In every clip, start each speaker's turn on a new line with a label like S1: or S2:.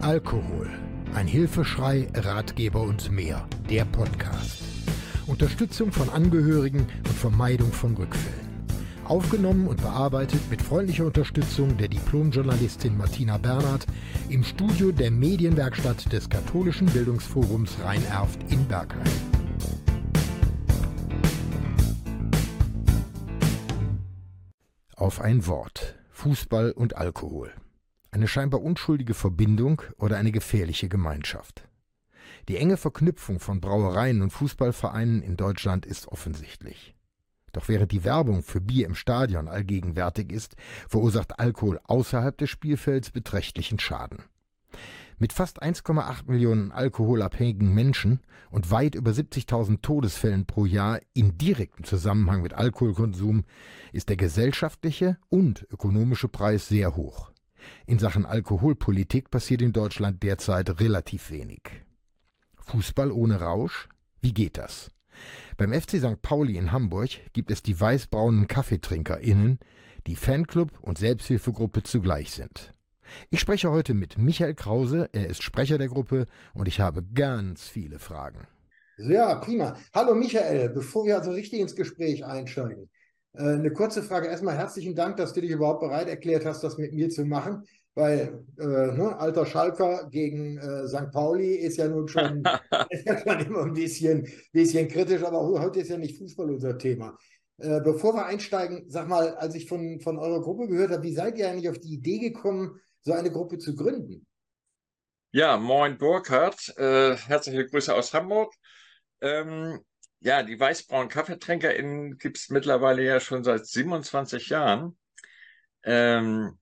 S1: Alkohol. Ein Hilfeschrei, Ratgeber und mehr. Der Podcast. Unterstützung von Angehörigen und Vermeidung von Rückfällen. Aufgenommen und bearbeitet mit freundlicher Unterstützung der Diplomjournalistin Martina Bernhard im Studio der Medienwerkstatt des Katholischen Bildungsforums Rhein-Erft in Bergheim. Auf ein Wort. Fußball und Alkohol. Eine scheinbar unschuldige Verbindung oder eine gefährliche Gemeinschaft. Die enge Verknüpfung von Brauereien und Fußballvereinen in Deutschland ist offensichtlich. Doch während die Werbung für Bier im Stadion allgegenwärtig ist, verursacht Alkohol außerhalb des Spielfelds beträchtlichen Schaden. Mit fast 1,8 Millionen alkoholabhängigen Menschen und weit über 70.000 Todesfällen pro Jahr in direktem Zusammenhang mit Alkoholkonsum ist der gesellschaftliche und ökonomische Preis sehr hoch. In Sachen Alkoholpolitik passiert in Deutschland derzeit relativ wenig. Fußball ohne Rausch? Wie geht das? Beim FC St. Pauli in Hamburg gibt es die weißbraunen KaffeetrinkerInnen, die Fanclub und Selbsthilfegruppe zugleich sind. Ich spreche heute mit Michael Krause, er ist Sprecher der Gruppe und ich habe ganz viele Fragen.
S2: Ja, prima. Hallo Michael, bevor wir also richtig ins Gespräch einsteigen. Äh, eine kurze Frage. Erstmal herzlichen Dank, dass du dich überhaupt bereit erklärt hast, das mit mir zu machen, weil äh, ne, alter Schalker gegen äh, St. Pauli ist ja nun schon, schon immer ein bisschen, bisschen kritisch, aber heute ist ja nicht Fußball unser Thema. Äh, bevor wir einsteigen, sag mal, als ich von, von eurer Gruppe gehört habe, wie seid ihr eigentlich auf die Idee gekommen, so eine Gruppe zu gründen?
S3: Ja, moin Burkhard, äh, herzliche Grüße aus Hamburg. Ähm, ja, die weißbraunen KaffeetrinkerInnen gibt es mittlerweile ja schon seit 27 Jahren. Ähm,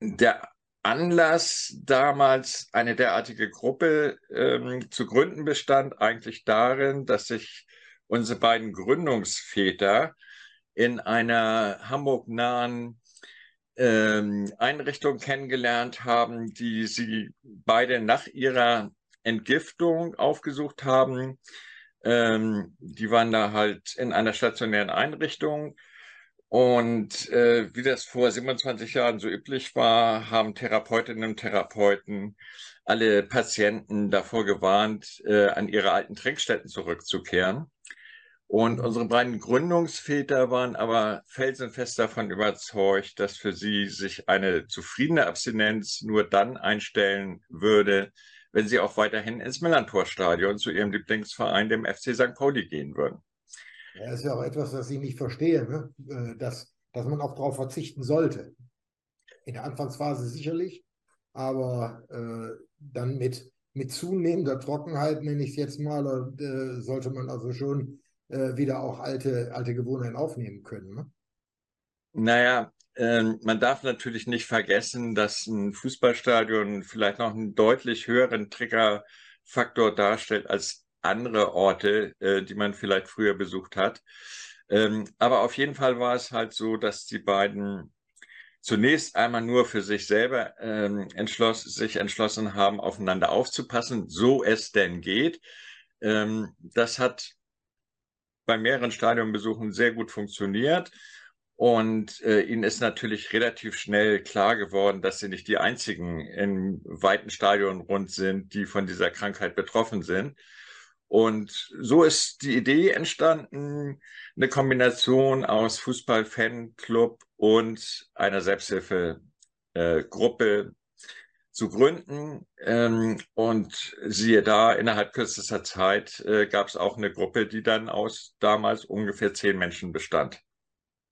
S3: der Anlass, damals eine derartige Gruppe ähm, zu gründen, bestand eigentlich darin, dass sich unsere beiden Gründungsväter in einer Hamburg-nahen ähm, Einrichtung kennengelernt haben, die sie beide nach ihrer Entgiftung aufgesucht haben. Ähm, die waren da halt in einer stationären Einrichtung. Und äh, wie das vor 27 Jahren so üblich war, haben Therapeutinnen und Therapeuten alle Patienten davor gewarnt, äh, an ihre alten Trinkstätten zurückzukehren. Und unsere beiden Gründungsväter waren aber felsenfest davon überzeugt, dass für sie sich eine zufriedene Abstinenz nur dann einstellen würde, wenn sie auch weiterhin ins Millantor-Stadion zu ihrem Lieblingsverein, dem FC St. Pauli, gehen würden.
S2: Ja, das ist ja auch etwas, was ich nicht verstehe, ne? Äh, dass, dass man auch darauf verzichten sollte. In der Anfangsphase sicherlich, aber äh, dann mit, mit zunehmender Trockenheit, nenne ich es jetzt mal, äh, sollte man also schon äh, wieder auch alte, alte Gewohnheiten aufnehmen können. Ne?
S3: Naja, äh, man darf natürlich nicht vergessen, dass ein Fußballstadion vielleicht noch einen deutlich höheren Triggerfaktor darstellt als andere Orte, äh, die man vielleicht früher besucht hat. Ähm, aber auf jeden Fall war es halt so, dass die beiden zunächst einmal nur für sich selber ähm, entschloss, sich entschlossen haben, aufeinander aufzupassen, so es denn geht. Ähm, das hat bei mehreren Stadionbesuchen sehr gut funktioniert. Und äh, ihnen ist natürlich relativ schnell klar geworden, dass sie nicht die einzigen im weiten Stadion rund sind, die von dieser Krankheit betroffen sind. Und so ist die Idee entstanden, eine Kombination aus Fußball-Fanclub und einer Selbsthilfegruppe, zu gründen. Ähm, und siehe da, innerhalb kürzester Zeit äh, gab es auch eine Gruppe, die dann aus damals ungefähr zehn Menschen bestand.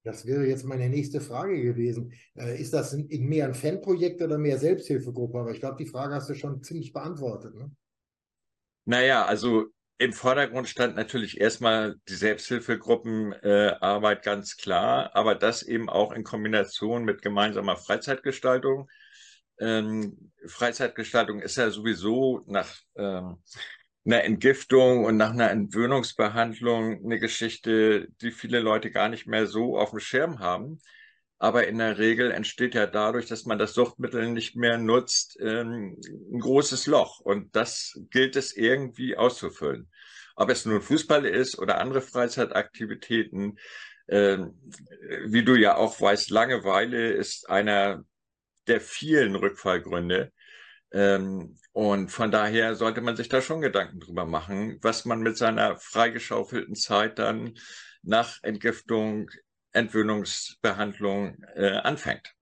S2: Das wäre jetzt meine nächste Frage gewesen. Äh, ist das mehr ein Fanprojekt oder mehr Selbsthilfegruppe? Aber ich glaube, die Frage hast du schon ziemlich beantwortet. Ne?
S3: Naja, also im Vordergrund stand natürlich erstmal die Selbsthilfegruppenarbeit äh, ganz klar, aber das eben auch in Kombination mit gemeinsamer Freizeitgestaltung ähm, Freizeitgestaltung ist ja sowieso nach ähm, einer Entgiftung und nach einer Entwöhnungsbehandlung eine Geschichte, die viele Leute gar nicht mehr so auf dem Schirm haben. Aber in der Regel entsteht ja dadurch, dass man das Suchtmittel nicht mehr nutzt, ähm, ein großes Loch. Und das gilt es irgendwie auszufüllen. Ob es nun Fußball ist oder andere Freizeitaktivitäten, Ähm, wie du ja auch weißt, Langeweile ist einer der vielen Rückfallgründe. Ähm, und von daher sollte man sich da schon Gedanken drüber machen, was man mit seiner freigeschaufelten Zeit dann nach Entgiftung, Entwöhnungsbehandlung äh, anfängt.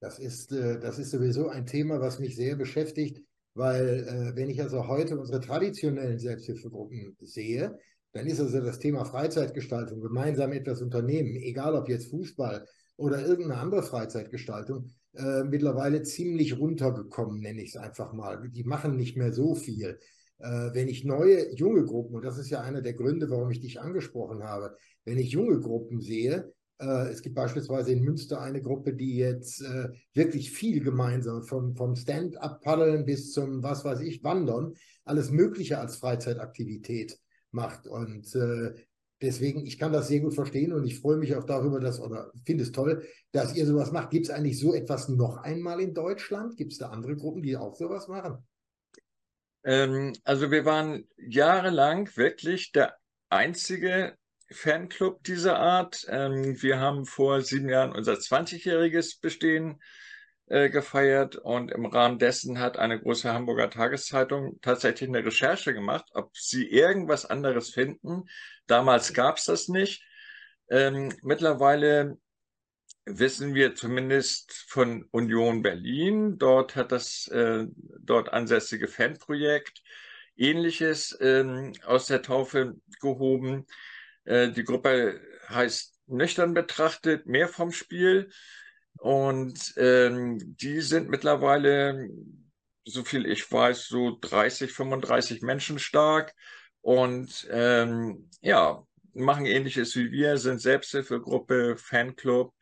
S2: Das ist, äh, das ist sowieso ein Thema, was mich sehr beschäftigt, weil äh, wenn ich also heute unsere traditionellen Selbsthilfegruppen sehe, dann ist also das Thema Freizeitgestaltung, gemeinsam etwas unternehmen, egal ob jetzt Fußball oder irgendeine andere Freizeitgestaltung, äh, mittlerweile ziemlich runtergekommen, nenne ich es einfach mal. Die machen nicht mehr so viel. Äh, wenn ich neue, junge Gruppen, und das ist ja einer der Gründe, warum ich dich angesprochen habe, wenn ich junge Gruppen sehe, äh, es gibt beispielsweise in Münster eine Gruppe, die jetzt äh, wirklich viel gemeinsam, vom, vom Stand-up-Paddeln bis zum, was weiß ich, Wandern, alles Mögliche als Freizeitaktivität macht. Und äh, deswegen, ich kann das sehr gut verstehen und ich freue mich auch darüber, dass, oder finde es toll, dass ihr sowas macht. Gibt es eigentlich so etwas noch einmal in Deutschland? Gibt es da andere Gruppen, die auch sowas machen?
S3: Ähm, also wir waren jahrelang wirklich der einzige Fanclub dieser Art. Ähm, wir haben vor sieben Jahren unser 20-jähriges Bestehen äh, gefeiert und im Rahmen dessen hat eine große Hamburger Tageszeitung tatsächlich eine Recherche gemacht, ob sie irgendwas anderes finden. Damals gab es das nicht. Ähm, mittlerweile wissen wir zumindest von Union Berlin. Dort hat das äh, dort ansässige Fanprojekt Ähnliches ähm, aus der Taufe gehoben. Äh, die Gruppe heißt nüchtern betrachtet mehr vom Spiel. Und ähm, die sind mittlerweile, so viel ich weiß, so 30, 35 Menschen stark. Und ähm, ja, machen ähnliches wie wir, sind Selbsthilfegruppe, Fanclub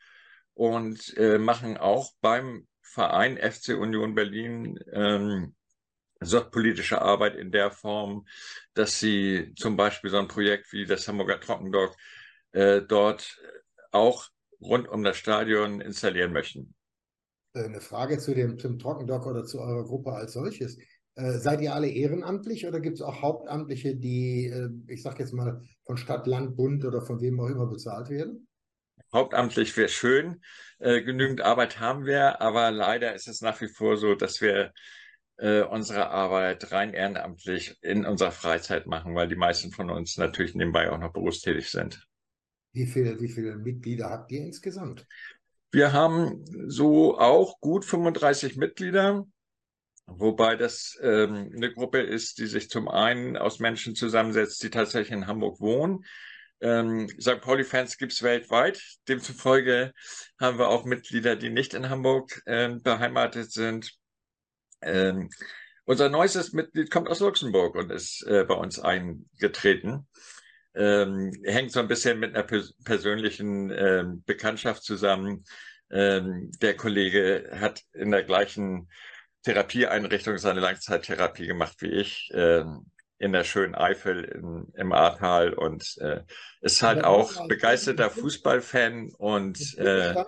S3: und äh, machen auch beim Verein FC Union Berlin ähm, politische Arbeit in der Form, dass sie zum Beispiel so ein Projekt wie das Hamburger Trockendock äh, dort auch rund um das Stadion installieren möchten.
S2: Äh, eine Frage zu dem, zum Trockendock oder zu eurer Gruppe als solches. Äh, seid ihr alle ehrenamtlich oder gibt es auch Hauptamtliche, die, äh, ich sage jetzt mal, von Stadt, Land, Bund oder von wem auch immer bezahlt werden?
S3: Hauptamtlich wäre schön. Äh, genügend Arbeit haben wir, aber leider ist es nach wie vor so, dass wir unsere Arbeit rein ehrenamtlich in unserer Freizeit machen, weil die meisten von uns natürlich nebenbei auch noch berufstätig sind.
S2: Wie viele, wie viele Mitglieder habt ihr insgesamt?
S3: Wir haben so auch gut 35 Mitglieder, wobei das ähm, eine Gruppe ist, die sich zum einen aus Menschen zusammensetzt, die tatsächlich in Hamburg wohnen. Ähm, St. Pauli-Fans gibt es weltweit. Demzufolge haben wir auch Mitglieder, die nicht in Hamburg äh, beheimatet sind. Ähm, unser neuestes Mitglied kommt aus Luxemburg und ist äh, bei uns eingetreten ähm, hängt so ein bisschen mit einer pers persönlichen ähm, Bekanntschaft zusammen. Ähm, der Kollege hat in der gleichen Therapieeinrichtung seine Langzeittherapie gemacht wie ich, ähm, in der schönen Eifel in, im Ahrtal und äh, ist halt auch begeisterter Fußballfan und äh,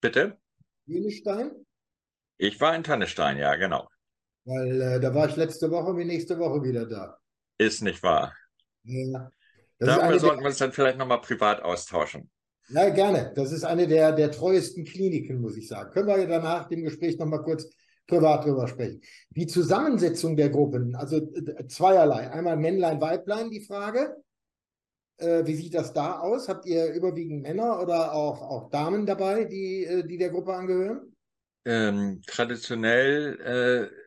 S3: bitte?
S2: Jüngestein?
S3: Ich war in Tannestein, ja, genau.
S2: Weil äh, da war ich letzte Woche wie nächste Woche wieder da.
S3: Ist nicht wahr.
S2: Ja.
S3: Das Darüber sollten wir uns dann vielleicht nochmal privat austauschen.
S2: Ja, gerne. Das ist eine der, der treuesten Kliniken, muss ich sagen. Können wir danach dem Gespräch nochmal kurz privat drüber sprechen. Die Zusammensetzung der Gruppen, also äh, zweierlei. Einmal Männlein, Weiblein, die Frage. Äh, wie sieht das da aus? Habt ihr überwiegend Männer oder auch, auch Damen dabei, die, äh, die der Gruppe angehören?
S3: Ähm, traditionell äh,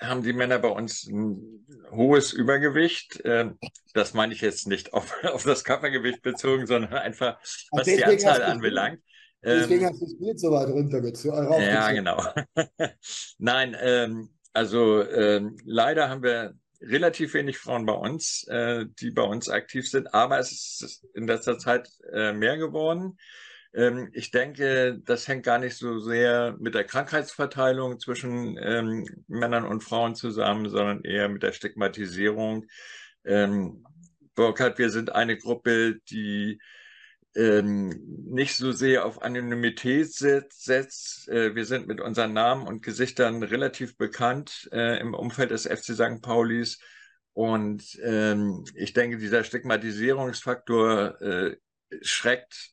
S3: haben die Männer bei uns ein hohes Übergewicht. Ähm, das meine ich jetzt nicht auf, auf das Körpergewicht bezogen, sondern einfach, was die Anzahl anbelangt.
S2: Deswegen ähm, hast du das Bild so weit runtergezogen.
S3: Ja, genau. Nein, ähm, also ähm, leider haben wir relativ wenig Frauen bei uns, äh, die bei uns aktiv sind, aber es ist in letzter Zeit äh, mehr geworden. Ähm, ich denke, das hängt gar nicht so sehr mit der Krankheitsverteilung zwischen ähm, Männern und Frauen zusammen, sondern eher mit der Stigmatisierung. Ähm, Burkhard, wir sind eine Gruppe, die ähm, nicht so sehr auf Anonymität setzt. Äh, wir sind mit unseren Namen und Gesichtern relativ bekannt äh, im Umfeld des FC St. Paulis. Und ähm, ich denke, dieser Stigmatisierungsfaktor äh, schreckt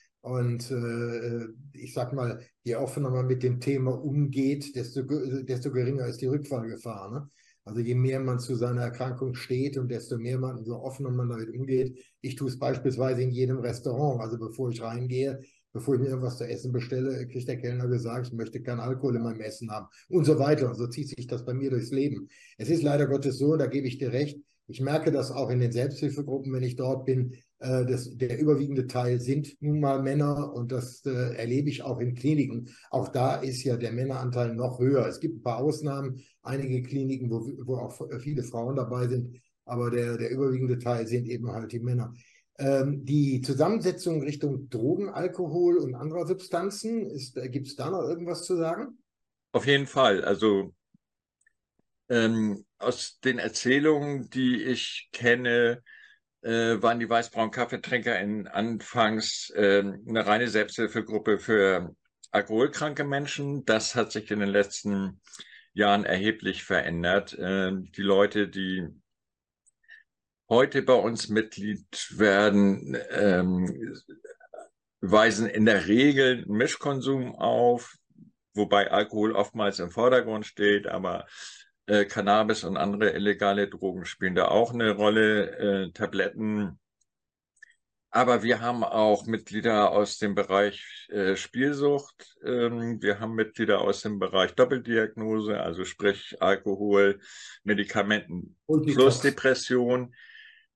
S2: Und äh, ich sag mal, je offener man mit dem Thema umgeht, desto, desto geringer ist die Rückfallgefahr. Ne? Also je mehr man zu seiner Erkrankung steht und desto mehr man, so offener man damit umgeht. Ich tue es beispielsweise in jedem Restaurant. Also bevor ich reingehe, bevor ich mir irgendwas zu essen bestelle, kriegt der Kellner gesagt, ich möchte keinen Alkohol in meinem Essen haben und so weiter. Und so zieht sich das bei mir durchs Leben. Es ist leider Gottes so, da gebe ich dir recht, ich merke das auch in den Selbsthilfegruppen, wenn ich dort bin. Äh, das, der überwiegende Teil sind nun mal Männer und das äh, erlebe ich auch in Kliniken. Auch da ist ja der Männeranteil noch höher. Es gibt ein paar Ausnahmen, einige Kliniken, wo, wo auch viele Frauen dabei sind, aber der, der überwiegende Teil sind eben halt die Männer. Ähm, die Zusammensetzung Richtung Drogen, Alkohol und anderer Substanzen, gibt es da noch irgendwas zu sagen?
S3: Auf jeden Fall. Also ähm, aus den Erzählungen, die ich kenne, äh, waren die weißbraunen Kaffeetrinker in anfangs äh, eine reine Selbsthilfegruppe für alkoholkranke Menschen. Das hat sich in den letzten Jahren erheblich verändert. Äh, die Leute, die heute bei uns Mitglied werden, ähm, weisen in der Regel Mischkonsum auf, wobei Alkohol oftmals im Vordergrund steht, aber äh, Cannabis und andere illegale Drogen spielen da auch eine Rolle, äh, Tabletten. Aber wir haben auch Mitglieder aus dem Bereich äh, Spielsucht. Ähm, wir haben Mitglieder aus dem Bereich Doppeldiagnose, also sprich Alkohol, Medikamenten plus Depression.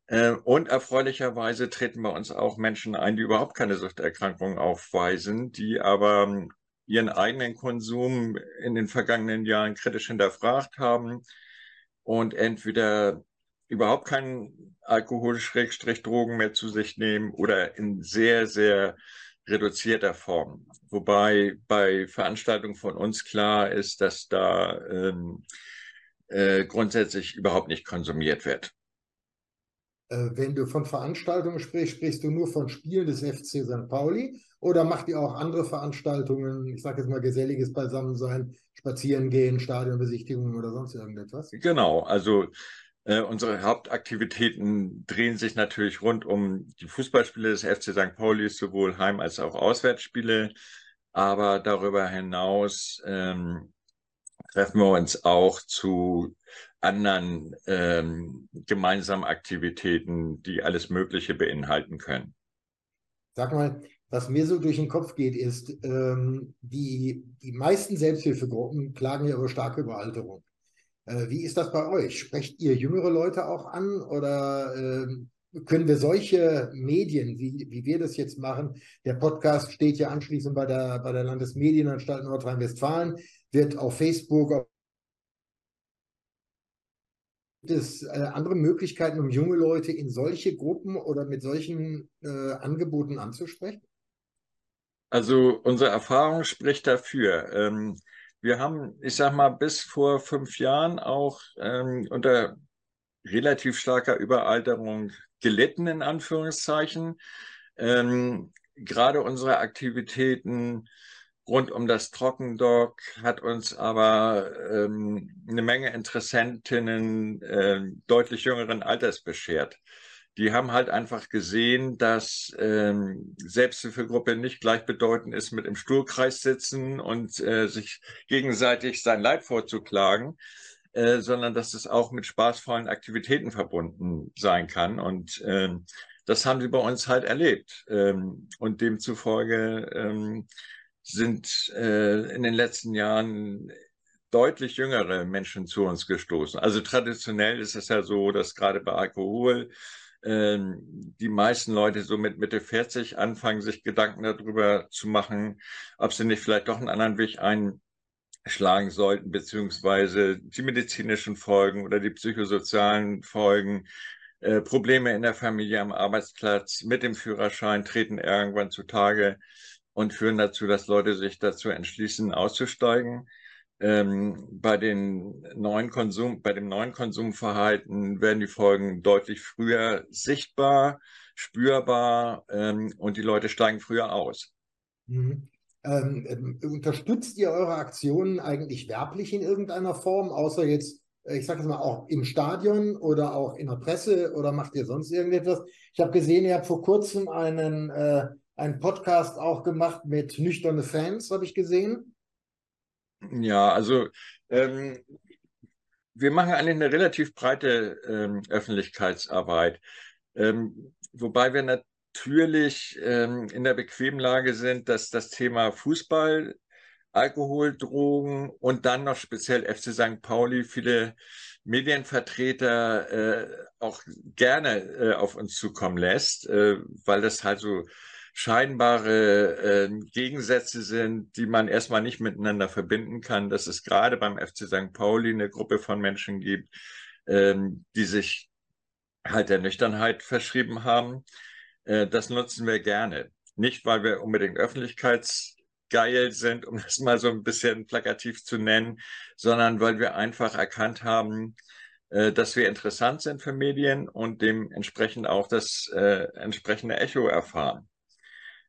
S3: Äh, und erfreulicherweise treten bei uns auch Menschen ein, die überhaupt keine Suchterkrankungen aufweisen, die aber ihren eigenen Konsum in den vergangenen Jahren kritisch hinterfragt haben und entweder überhaupt keinen Alkohol-Drogen mehr zu sich nehmen oder in sehr, sehr reduzierter Form. Wobei bei Veranstaltungen von uns klar ist, dass da ähm, äh, grundsätzlich überhaupt nicht konsumiert wird.
S2: Äh, wenn du von Veranstaltungen sprichst, sprichst du nur von Spielen des FC St. Pauli oder macht ihr auch andere Veranstaltungen, ich sage jetzt mal geselliges Beisammensein, spazieren gehen, Stadionbesichtigungen oder sonst irgendetwas?
S3: Genau, also äh, unsere Hauptaktivitäten drehen sich natürlich rund um die Fußballspiele des FC St. Pauli, sowohl Heim- als auch Auswärtsspiele. Aber darüber hinaus ähm, treffen wir uns auch zu anderen ähm, gemeinsamen Aktivitäten, die alles Mögliche beinhalten können.
S2: Sag mal, was mir so durch den Kopf geht, ist, ähm, die, die meisten Selbsthilfegruppen klagen ja über starke Überalterung. Äh, wie ist das bei euch? Sprecht ihr jüngere Leute auch an oder äh, können wir solche Medien, wie, wie wir das jetzt machen, der Podcast steht ja anschließend bei der, bei der Landesmedienanstalt Nordrhein-Westfalen, wird auf Facebook, auf Gibt es äh, andere Möglichkeiten, um junge Leute in solche Gruppen oder mit solchen äh, Angeboten anzusprechen?
S3: Also unsere Erfahrung spricht dafür. Ähm, wir haben, ich sag mal, bis vor fünf Jahren auch ähm, unter relativ starker Überalterung gelitten, in Anführungszeichen. Ähm, gerade unsere Aktivitäten rund um das Trockendock hat uns aber ähm, eine Menge Interessentinnen äh, deutlich jüngeren Alters beschert. Die haben halt einfach gesehen, dass ähm, Selbsthilfegruppe nicht gleichbedeutend ist mit im Stuhlkreis sitzen und äh, sich gegenseitig sein Leid vorzuklagen, äh, sondern dass es auch mit spaßvollen Aktivitäten verbunden sein kann. Und ähm, das haben sie bei uns halt erlebt. Ähm, und demzufolge ähm, sind äh, in den letzten Jahren deutlich jüngere Menschen zu uns gestoßen. Also traditionell ist es ja so, dass gerade bei Alkohol die meisten Leute so mit Mitte 40 anfangen, sich Gedanken darüber zu machen, ob sie nicht vielleicht doch einen anderen Weg einschlagen sollten, beziehungsweise die medizinischen Folgen oder die psychosozialen Folgen, äh, Probleme in der Familie, am Arbeitsplatz, mit dem Führerschein treten irgendwann zutage und führen dazu, dass Leute sich dazu entschließen, auszusteigen. Ähm, bei, den neuen Konsum, bei dem neuen Konsumverhalten werden die Folgen deutlich früher sichtbar, spürbar ähm, und die Leute steigen früher aus.
S2: Mhm. Ähm, ähm unterstützt ihr eure Aktionen eigentlich werblich in irgendeiner Form, außer jetzt, äh, ich sage es mal, auch im Stadion oder auch in der Presse oder macht ihr sonst irgendetwas? Ich habe gesehen, ihr habt vor kurzem einen, äh, einen Podcast auch gemacht mit nüchterne Fans, habe ich gesehen.
S3: Ja, also ähm, wir machen eigentlich eine relativ breite ähm, Öffentlichkeitsarbeit, ähm, wobei wir natürlich ähm, in der bequemen Lage sind, dass das Thema Fußball, Alkohol, Drogen und dann noch speziell FC St. Pauli viele Medienvertreter äh, auch gerne äh, auf uns zukommen lässt, äh, weil das halt so scheinbare äh, Gegensätze sind, die man erstmal nicht miteinander verbinden kann, dass es gerade beim FC St. Pauli eine Gruppe von Menschen gibt, ähm, die sich halt der Nüchternheit verschrieben haben. Äh, das nutzen wir gerne. Nicht, weil wir unbedingt öffentlichkeitsgeil sind, um das mal so ein bisschen plakativ zu nennen, sondern weil wir einfach erkannt haben, äh, dass wir interessant sind für Medien und dementsprechend auch das äh, entsprechende Echo erfahren.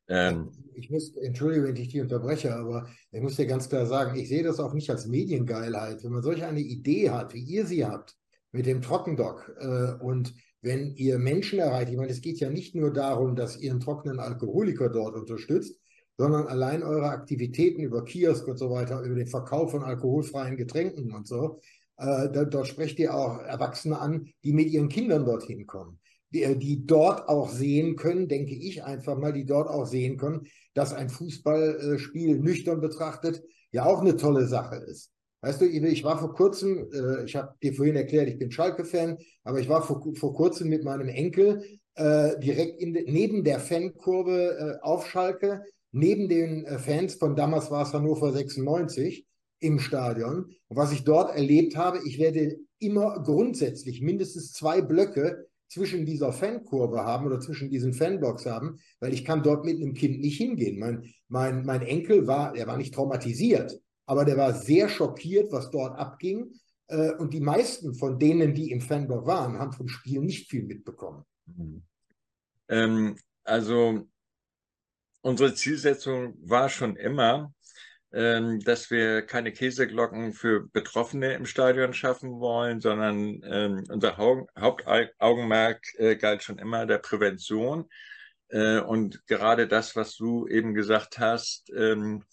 S2: Ähm, ich muss, entschuldige, wenn ich dich unterbreche, aber ich muss dir ganz klar sagen, ich sehe das auch nicht als Mediengeilheit. Wenn man solch eine Idee hat, wie ihr sie habt, mit dem Trockendock äh, und wenn ihr Menschen erreicht, ich meine, es geht ja nicht nur darum, dass ihr einen trockenen Alkoholiker dort unterstützt, sondern allein eure Aktivitäten über Kiosk und so weiter, über den Verkauf von alkoholfreien Getränken und so, äh, da, dort sprecht ihr auch Erwachsene an, die mit ihren Kindern dorthin kommen die, äh, die dort auch sehen können, denke ich einfach mal, die dort auch sehen können, dass ein Fußballspiel nüchtern betrachtet ja auch eine tolle Sache ist. Weißt du, ich war vor kurzem, äh, ich habe dir vorhin erklärt, ich bin Schalke-Fan, aber ich war vor, vor kurzem mit meinem Enkel äh, direkt in, neben der Fankurve äh, auf Schalke, neben den äh, Fans von damals war es Hannover 96 im Stadion. Und was ich dort erlebt habe, ich werde immer grundsätzlich mindestens zwei Blöcke zwischen dieser Fankurve haben oder zwischen diesen Fanblocks haben, weil ich kann dort mit einem Kind nicht hingehen. Mein, mein, mein Enkel war, er war nicht traumatisiert, aber der war sehr schockiert, was dort abging. Äh, und die meisten von denen, die im Fanblock waren, haben vom Spiel nicht viel mitbekommen.
S3: Mhm. Ähm, also unsere Zielsetzung war schon immer, dass wir keine Käseglocken für Betroffene im Stadion schaffen wollen, sondern ähm, unser Hauptaugenmerk äh, galt schon immer der Prävention. Äh, und gerade das, was du eben gesagt hast, ähm,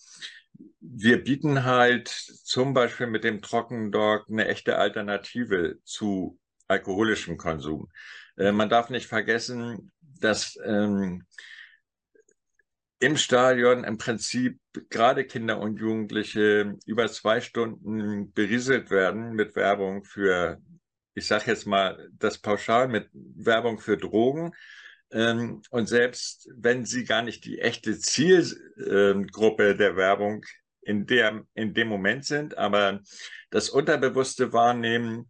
S3: wir bieten halt zum Beispiel mit dem Trockendog eine echte Alternative zu alkoholischem Konsum. Äh, man darf nicht vergessen, dass ähm, im Stadion im Prinzip gerade Kinder und Jugendliche über zwei Stunden berieselt werden mit Werbung für, ich sage jetzt mal das pauschal, mit Werbung für Drogen. Ähm, und selbst wenn sie gar nicht die echte Zielgruppe der Werbung in, der, in dem Moment sind, aber das unterbewusste Wahrnehmen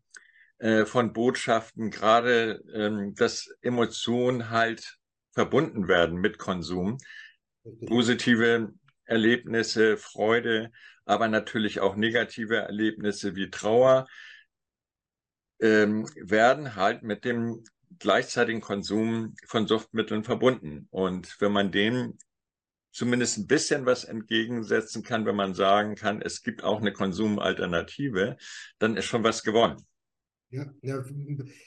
S3: äh, von Botschaften, gerade ähm, dass Emotionen halt verbunden werden mit Konsum, positive Erlebnisse, Freude, aber natürlich auch negative Erlebnisse wie Trauer ähm, werden halt mit dem gleichzeitigen Konsum von Suchtmitteln verbunden. Und wenn man dem zumindest ein bisschen was entgegensetzen kann, wenn man sagen kann, es gibt auch eine Konsumalternative, dann ist schon was gewonnen.
S2: Ja, ja,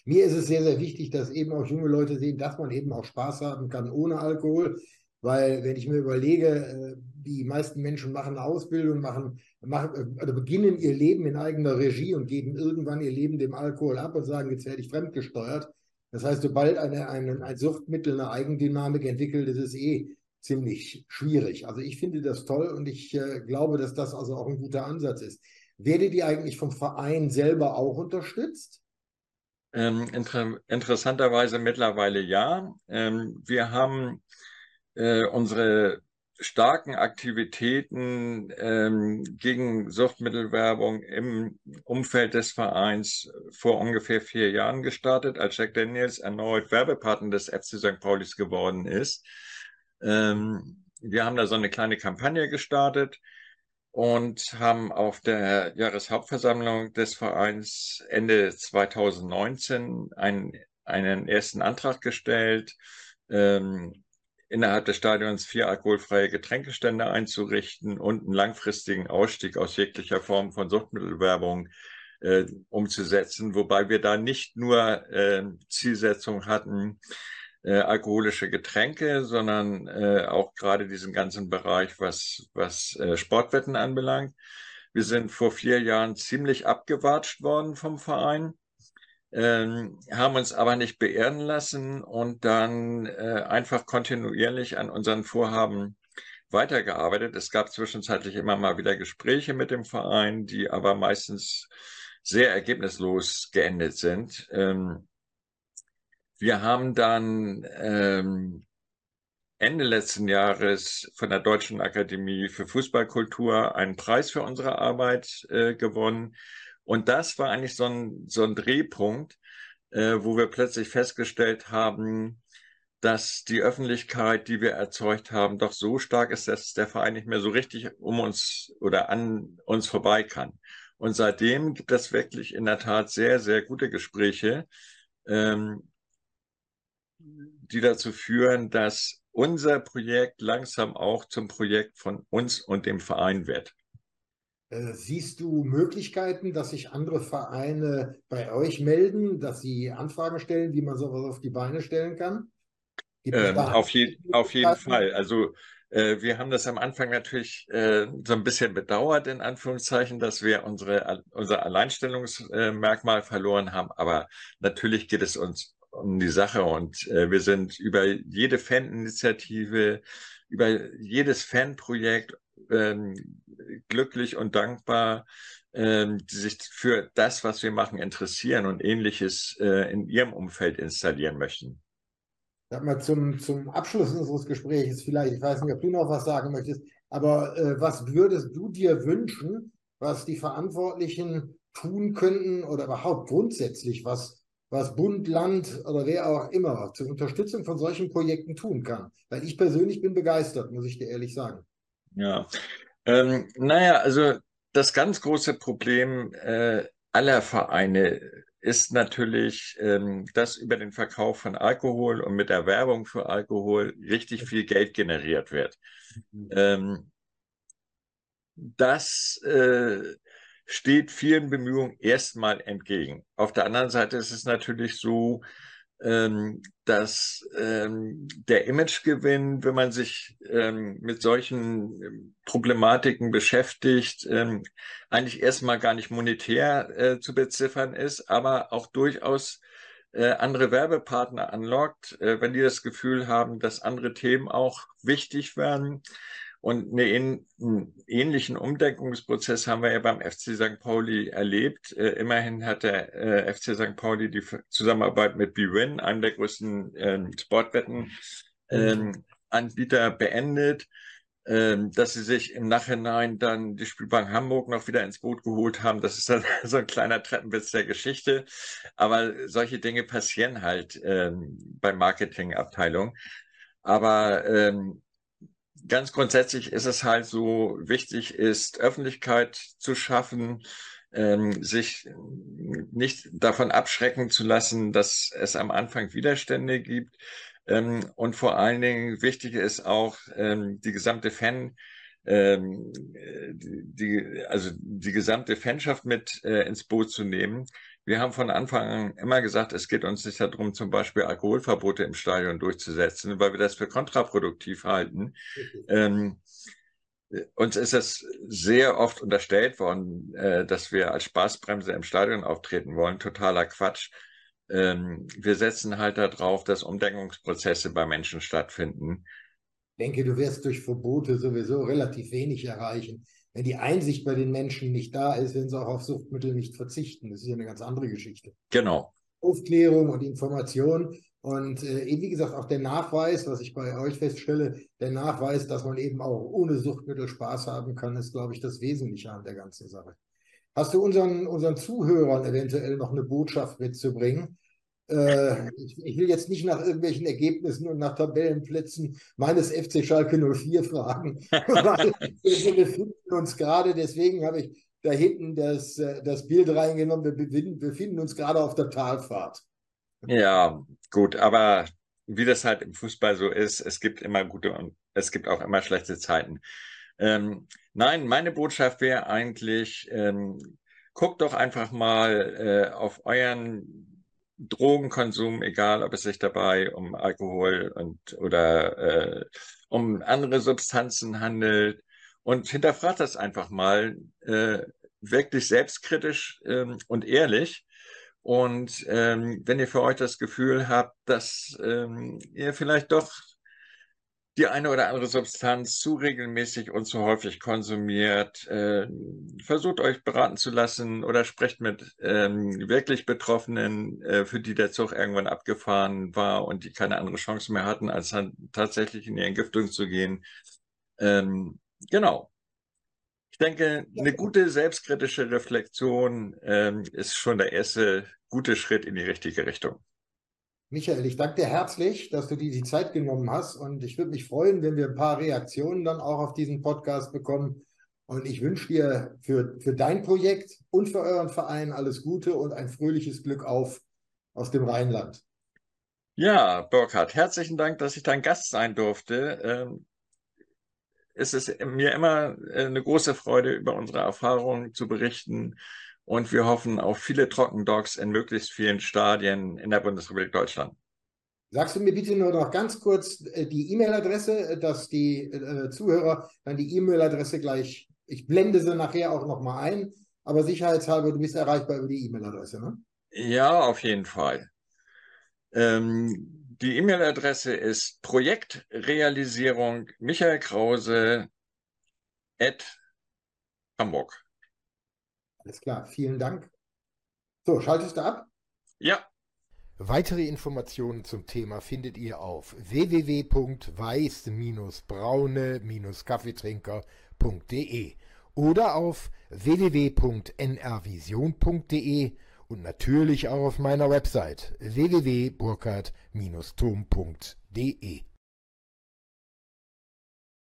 S2: mir ist es sehr, sehr wichtig, dass eben auch junge Leute sehen, dass man eben auch Spaß haben kann ohne Alkohol. Weil wenn ich mir überlege, äh, die meisten Menschen machen Ausbildung, machen, machen, oder beginnen ihr Leben in eigener Regie und geben irgendwann ihr Leben dem Alkohol ab und sagen, jetzt werde ich fremdgesteuert. Das heißt, sobald eine, eine, ein Suchtmittel eine Eigendynamik entwickelt, ist es eh ziemlich schwierig. Also ich finde das toll und ich äh, glaube, dass das also auch ein guter Ansatz ist. Werdet ihr eigentlich vom Verein selber auch unterstützt?
S3: Ähm, inter interessanterweise mittlerweile ja. Ähm, wir haben äh, unsere starken Aktivitäten ähm, gegen Suchtmittelwerbung im Umfeld des Vereins vor ungefähr vier Jahren gestartet, als Jack Daniels erneut Werbepartner des FC St. Paulis geworden ist. Ähm, wir haben da so eine kleine Kampagne gestartet und haben auf der Jahreshauptversammlung des Vereins Ende 2019 einen, einen ersten Antrag gestellt, ähm, innerhalb des Stadions vier alkoholfreie Getränkestände einzurichten und einen langfristigen Ausstieg aus jeglicher Form von Suchtmittelwerbung äh, umzusetzen, wobei wir da nicht nur äh, Zielsetzung hatten, äh, alkoholische Getränke, sondern äh, auch gerade diesen ganzen Bereich, was, was äh, Sportwetten anbelangt. Wir sind vor vier Jahren ziemlich abgewatscht worden vom Verein, ähm, haben uns aber nicht beehren lassen und dann äh, einfach kontinuierlich an unseren Vorhaben weitergearbeitet. Es gab zwischenzeitlich immer mal wieder Gespräche mit dem Verein, die aber meistens sehr ergebnislos geendet sind. Ähm, wir haben dann ähm, Ende letzten Jahres von der Deutschen Akademie für Fußballkultur einen Preis für unsere Arbeit äh, gewonnen. Und das war eigentlich so ein, so ein Drehpunkt, äh, wo wir plötzlich festgestellt haben, dass die Öffentlichkeit, die wir erzeugt haben, doch so stark ist, dass der Verein nicht mehr so richtig um uns oder an uns vorbei kann. Und seitdem gibt es wirklich in der Tat sehr, sehr gute Gespräche, ähm, die dazu führen, dass unser Projekt langsam auch zum Projekt von uns und dem Verein wird.
S2: Äh, siehst du Möglichkeiten, dass sich andere Vereine bei euch melden, dass sie Anfragen stellen, wie man sowas auf die Beine stellen kann?
S3: Ähm, auf, je auf jeden Fall. Also äh, wir haben das am Anfang natürlich äh, so ein bisschen bedauert, in Anführungszeichen, dass wir unsere, unser Alleinstellungsmerkmal verloren haben. Aber natürlich geht es uns um die Sache und äh, wir sind über jede Faninitiative, über jedes Fanprojekt ähm, glücklich und dankbar, ähm, die sich für das, was wir machen, interessieren und ähnliches äh, in ihrem Umfeld installieren möchten.
S2: Sag mal, zum, zum Abschluss unseres Gesprächs vielleicht, ich weiß nicht, ob du noch was sagen möchtest, aber äh, was würdest du dir wünschen, was die Verantwortlichen tun könnten oder überhaupt grundsätzlich, was was Bund, Land oder wer auch immer zur Unterstützung von solchen Projekten tun kann. Weil ich persönlich bin begeistert, muss ich dir ehrlich sagen.
S3: Ja, ähm, naja, also das ganz große Problem äh, aller Vereine ist natürlich, ähm, dass über den Verkauf von Alkohol und mit der Werbung für Alkohol richtig viel Geld generiert wird. Mhm. Ähm, das äh, steht vielen Bemühungen erstmal entgegen. Auf der anderen Seite ist es natürlich so, ähm, dass ähm, der Imagegewinn, wenn man sich ähm, mit solchen ähm, Problematiken beschäftigt, ähm, eigentlich erstmal gar nicht monetär äh, zu beziffern ist, aber auch durchaus äh, andere Werbepartner anlockt, äh, wenn die das Gefühl haben, dass andere Themen auch wichtig werden und eine, einen ähnlichen Umdenkungsprozess haben wir ja beim FC St. Pauli erlebt. Äh, immerhin hat der äh, FC St. Pauli die Zusammenarbeit mit BWin, einem der größten ähm, Sportwettenanbieter, ähm, beendet. Ähm, dass sie sich im Nachhinein dann die Spielbank Hamburg noch wieder ins Boot geholt haben. Das ist dann so ein kleiner Treppenwitz der Geschichte. Aber solche Dinge passieren halt ähm, bei Marketingabteilungen. Aber ähm, ganz grundsätzlich ist es halt so, wichtig ist, Öffentlichkeit zu schaffen, ähm, sich nicht davon abschrecken zu lassen, dass es am Anfang Widerstände gibt. Ähm, und vor allen Dingen wichtig ist auch ähm, die gesamte Fan, ähm, die, also die gesamte Fanschaft mit äh, ins Boot zu nehmen, wir haben von Anfang an immer gesagt, es geht uns nicht darum, zum Beispiel Alkoholverbote im Stadion durchzusetzen, weil wir das für kontraproduktiv halten. Ähm, uns ist es sehr oft unterstellt worden, äh, dass wir als Spaßbremse im Stadion auftreten wollen. Totaler Quatsch. Ähm, wir setzen halt darauf, dass Umdenkungsprozesse bei Menschen stattfinden.
S2: Ich denke, du wirst durch Verbote sowieso relativ wenig erreichen wenn die Einsicht bei den Menschen nicht da ist, werden sie auch auf Suchtmittel nicht verzichten. Das ist ja eine ganz andere Geschichte.
S3: Genau.
S2: Aufklärung und Information und äh, wie gesagt auch der Nachweis, was ich bei euch feststelle, der Nachweis, dass man eben auch ohne Suchtmittel Spaß haben kann, ist, glaube ich, das Wesentliche an der ganzen Sache. Hast du unseren, unseren Zuhörern eventuell noch eine Botschaft mitzubringen? Äh, ich, will jetzt nicht nach irgendwelchen Ergebnissen und nach Tabellenplätzen meines FC Schalke 04 fragen, weil wir befinden uns gerade, deswegen habe ich da hinten das, äh, das Bild reingenommen, wir befinden, befinden uns gerade auf der Talfahrt.
S3: Ja, gut, aber wie das halt im Fußball so ist, es gibt immer gute und es gibt auch immer schlechte Zeiten. Ähm, nein, meine Botschaft wäre eigentlich, ähm, guckt doch einfach mal äh, auf euren Drogenkonsum, egal ob es sich dabei um Alkohol und oder äh, um andere Substanzen handelt und hinterfragt das einfach mal äh, wirklich selbstkritisch ähm, und ehrlich. Und ähm, wenn ihr für euch das Gefühl habt, dass ähm, ihr vielleicht doch die eine oder andere Substanz zu regelmäßig und zu häufig konsumiert, äh, versucht euch beraten zu lassen oder sprecht mit ähm, wirklich Betroffenen, äh, für die der Zug irgendwann abgefahren war und die keine andere Chance mehr hatten, als dann tatsächlich in die Entgiftung zu gehen. Ähm, genau. Ich denke, eine gute selbstkritische Reflexion ähm, ist schon der erste gute Schritt in die richtige Richtung.
S2: Michael, ich danke dir herzlich, dass du dir die Zeit genommen hast und ich würde mich freuen, wenn wir ein paar Reaktionen dann auch auf diesen Podcast bekommen. Und ich wünsche dir für, für dein Projekt und für euren Verein alles Gute und ein fröhliches Glück auf aus dem Rheinland.
S3: Ja, Burkhard, herzlichen Dank, dass ich dein Gast sein durfte. Ähm, es ist mir immer äh, eine große Freude, über unsere Erfahrungen zu berichten und wir hoffen auf viele Trockendogs in möglichst vielen Stadien in der Bundesrepublik Deutschland.
S2: Sagst du mir bitte nur noch ganz kurz äh, die E-Mail-Adresse, äh, dass die äh, Zuhörer dann die E-Mail-Adresse gleich, ich blende sie nachher auch nochmal ein, aber sicherheitshalber, du bist erreichbar über die E-Mail-Adresse, ne?
S3: Ja, auf jeden Fall. Ähm, die E-Mail-Adresse ist Projektrealisierung Michael Krause at Hamburg.
S2: Alles klar, vielen Dank. So, schaltest du ab?
S3: Ja.
S1: Weitere Informationen zum Thema findet ihr auf www.weiß-braune-kaffeetrinker.de oder auf www.nrvision.de und natürlich auch auf meiner Website www.burkhard-turm.de.